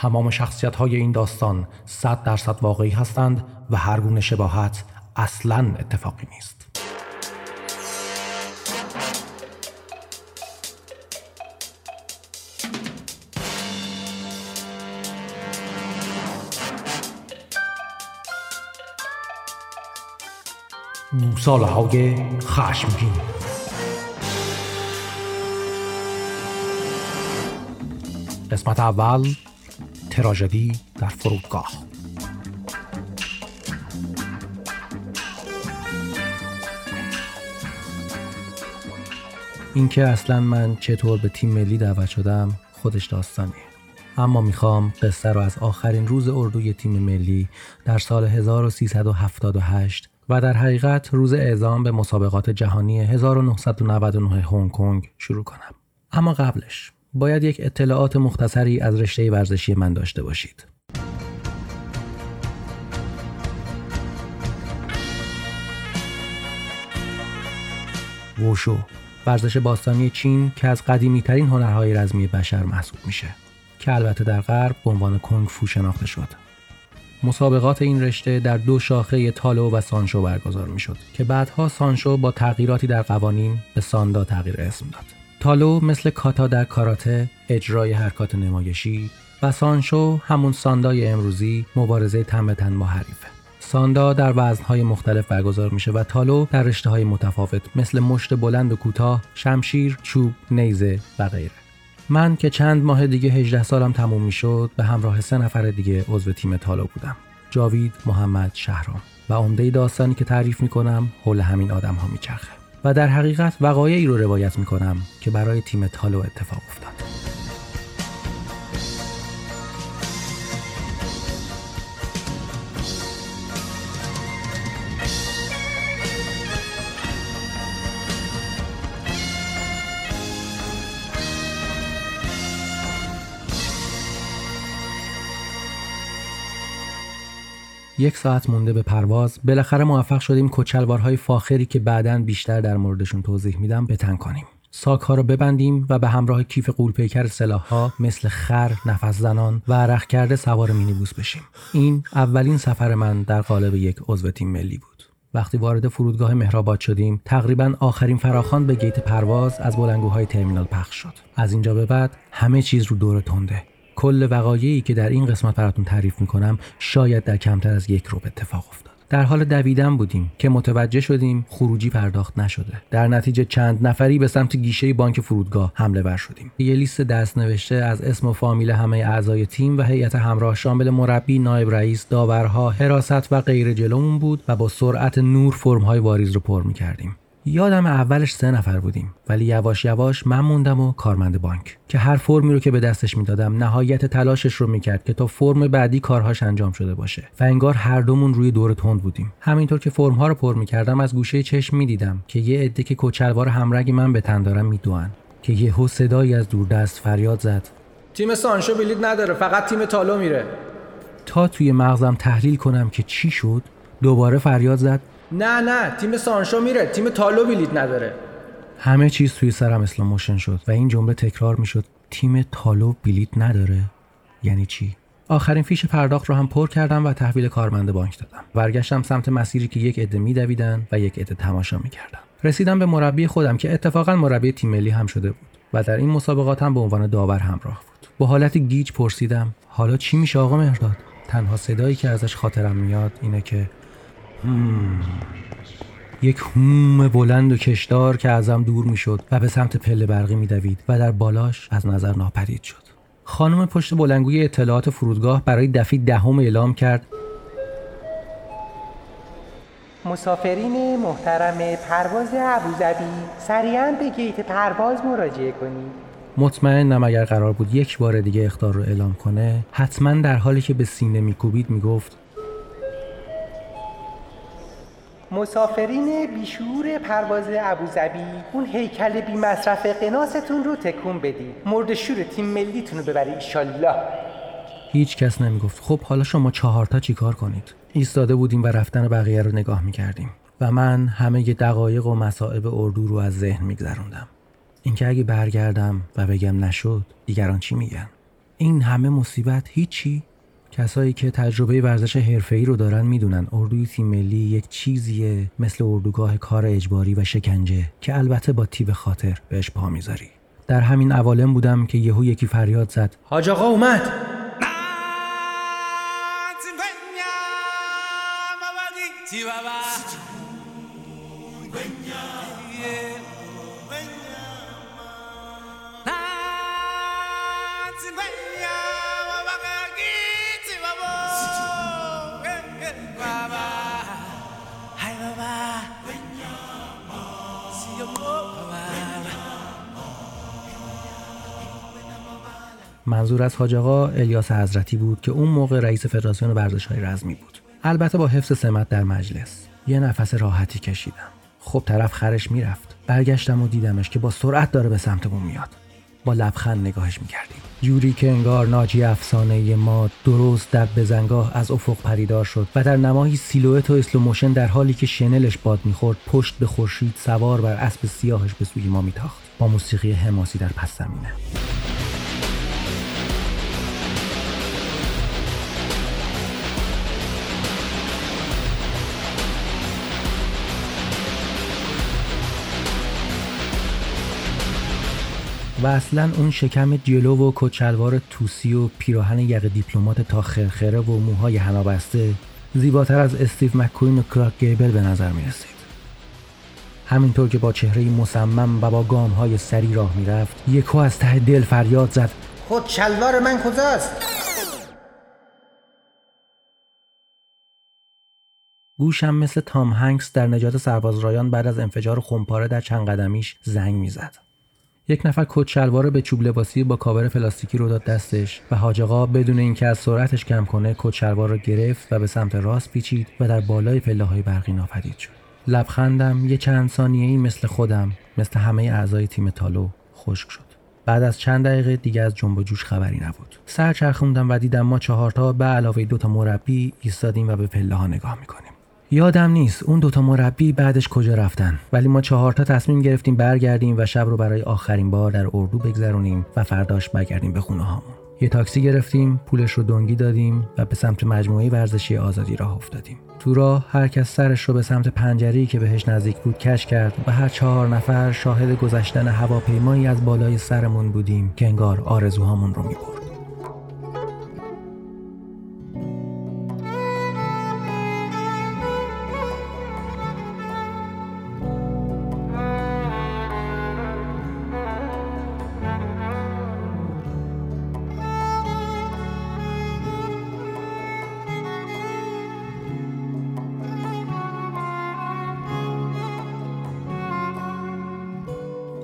تمام شخصیت های این داستان صد درصد واقعی هستند و هر گونه شباهت اصلا اتفاقی نیست. گوساله های خشمگین. قسمت اول تراژدی در فرودگاه اینکه اصلا من چطور به تیم ملی دعوت شدم خودش داستانیه اما می‌خوام قصه رو از آخرین روز اردوی تیم ملی در سال 1378 و در حقیقت روز اعزام به مسابقات جهانی 1999 هنگ کنگ شروع کنم. اما قبلش باید یک اطلاعات مختصری از رشته ورزشی من داشته باشید. ووشو ورزش باستانی چین که از قدیمی ترین هنرهای رزمی بشر محسوب میشه که البته در غرب به عنوان کنگ فو شناخته شد. مسابقات این رشته در دو شاخه تالو و سانشو برگزار می شد که بعدها سانشو با تغییراتی در قوانین به ساندا تغییر اسم داد. تالو مثل کاتا در کاراته اجرای حرکات نمایشی و سانشو همون ساندای امروزی مبارزه تن تن با حریفه. ساندا در وزنهای مختلف برگزار میشه و تالو در رشته های متفاوت مثل مشت بلند و کوتاه، شمشیر، چوب، نیزه و غیره. من که چند ماه دیگه 18 سالم تموم می‌شد به همراه سه نفر دیگه عضو تیم تالو بودم جاوید محمد شهرام و عمده داستانی که تعریف می‌کنم حول همین آدم ها میچرخه و در حقیقت وقایعی رو روایت می‌کنم که برای تیم تالو اتفاق افتاد. یک ساعت مونده به پرواز بالاخره موفق شدیم کچلوارهای فاخری که بعدا بیشتر در موردشون توضیح میدم بتن کنیم ساک ها رو ببندیم و به همراه کیف قولپیکر سلاح ها مثل خر، نفس زنان و عرق کرده سوار مینیبوس بشیم. این اولین سفر من در قالب یک عضو تیم ملی بود. وقتی وارد فرودگاه مهرآباد شدیم تقریبا آخرین فراخوان به گیت پرواز از بلنگوهای ترمینال پخش شد از اینجا به بعد همه چیز رو دور تنده کل وقایعی که در این قسمت براتون تعریف می‌کنم شاید در کمتر از یک روب اتفاق افتاد. در حال دویدن بودیم که متوجه شدیم خروجی پرداخت نشده. در نتیجه چند نفری به سمت گیشه بانک فرودگاه حمله ور شدیم. یه لیست دست نوشته از اسم و فامیل همه اعضای تیم و هیئت همراه شامل مربی نایب رئیس داورها حراست و غیر جلومون بود و با سرعت نور فرمهای واریز رو پر می‌کردیم. یادم اولش سه نفر بودیم ولی یواش یواش من موندم و کارمند بانک که هر فرمی رو که به دستش می‌دادم نهایت تلاشش رو می‌کرد که تا فرم بعدی کارهاش انجام شده باشه و انگار هر دومون روی دور تند بودیم. همینطور که فرم ها رو پر می‌کردم از گوشه چشم می‌دیدم که یه عده که کچلوار همرگ من به تن دارم میدوئن که یهو صدایی از دوردست فریاد زد. تیم سانشو بلیت نداره فقط تیم تالو میره. تا توی مغزم تحلیل کنم که چی شد دوباره فریاد زد نه نه تیم سانشو میره تیم تالو بلیت نداره. همه چیز توی سرم slow motion شد و این جمله تکرار می‌شد تیم تالو بلیت نداره؟ یعنی چی؟ آخرین فیش پرداخت رو هم پر کردم و تحویل کارمند بانک دادم. برگشتم سمت مسیری که یک عده میدویدن و یک عده تماشا می‌کردن. رسیدم به مربی خودم که اتفاقا مربی تیم ملی هم شده بود و در این مسابقات هم به عنوان داور همراه بود. با حالت گیج پرسیدم حالا چی میشه آقا مهرداد؟ تنها صدایی که ازش خاطرم میاد اینه که یک هوم بلند و کشدار که ازم دور می‌شد و به سمت پله برقی میدوید و در بالاش از نظر ناپدید شد. خانم پشت بلنگوی اطلاعات فرودگاه برای دفعه دهم اعلام کرد. مسافرین محترم پرواز ابوظبی سریعا به گیت پرواز مراجعه کنید. مطمئنم اگر قرار بود یک بار دیگه اختار رو اعلام کنه حتما در حالی که به سینه میکوبید می‌گفت مسافرین بیشور پرواز ابوظبی اون هیکل بی مصرف قناستون رو تکون بدید مرد شور تیم ملیتون رو ببری ایشالله. هیچ کس نمی‌گفت خب حالا شما چهارتا چیکار کنید؟ ایستاده بودیم و رفتن بقیه رو نگاه می‌کردیم. و من همه ی دقایق و مصائب اردو رو از ذهن میگذروندم. اینکه اگه برگردم و بگم نشد دیگران چی میگن؟ این همه مصیبت هیچی؟ کسایی که تجربه ورزش حرفه‌ای رو دارن می‌دونن. اردوی تیم ملی یک چیزیه مثل اردوگاه کار اجباری و شکنجه که البته با تیب خاطر بهش پا می‌ذاری. در همین عوالم بودم که یهو یکی فریاد زد. حاج آقا اومد! منظور از حاج آقا الیاس حضرتی بود که اون موقع رئیس فدراسیون ورزش های رزمی بود. البته با حفظ سمت در مجلس. یه نفس راحتی کشیدم. خب طرف خرش می‌رفت. برگشتم و دیدمش که با سرعت داره به سمتمون میاد. با لبخند نگاهش می‌کردیم. جوری که انگار ناجی افسانه ما درست در بزنگاه از افق پدیدار شد و در نمایی سیلوئت و اسلوموشن در حالی که شنلش باد می‌خورد پشت به خورشید سوار بر اسب سیاهش به سوی ما میتاخت. با موسیقی حماسی در پس زمینه. و اصلا اون شکم جلو و کچلوار توسی و پیراهن یقه دیپلمات تا خرخره و موهای هنابسته زیباتر از استیو مکوین و کراک گیبل به نظر می رسید. همینطور که با چهره مصمم و با گام های سری راه می‌رفت یکو از ته دل فریاد زد خود شلوار من کجاست؟ گوشم مثل تام هنگس در نجات سرباز رایان بعد از انفجار خمپاره در چند قدمیش زنگ می‌زد. یک نفر کت شلوار به چوب لباسی با کاور پلاستیکی رو داد دستش و حاج آقا بدون اینکه از سرعتش کم کنه کت شلوار رو گرفت و به سمت راست پیچید و در بالای پله های برقی ناپدید شد. لبخندم یه چند ثانیه ای مثل خودم مثل همه اعضای تیم تالو خشک شد. بعد از چند دقیقه دیگه از جنب جوش خبری نبود. سر چرخوندم و دیدم ما چهارتا به علاوه دوتا مربی ایستادیم و به پله ها نگاه می‌کنیم. یادم نیست اون دوتا مربی بعدش کجا رفتن. ولی ما چهارتا تصمیم گرفتیم برگردیم و شب رو برای آخرین بار در اردو بگذرونیم و فرداش برگردیم به خونه هامون. یه تاکسی گرفتیم پولش رو دنگی دادیم و به سمت مجموعه ورزشی آزادی راه افتادیم. تو راه هر کس سرش رو به سمت پنجری که بهش نزدیک بود کش کرد و هر چهار نفر شاهد گذشتن هواپیمایی از بالای سرمون بودیم که انگار آرزوهامون رو می‌برد.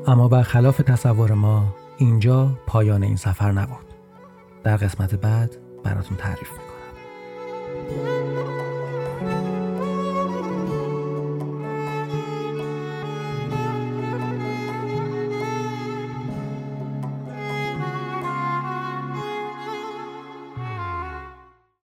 اما برخلاف تصور ما اینجا پایان این سفر نبود. در قسمت بعد براتون تعریف می‌کنم.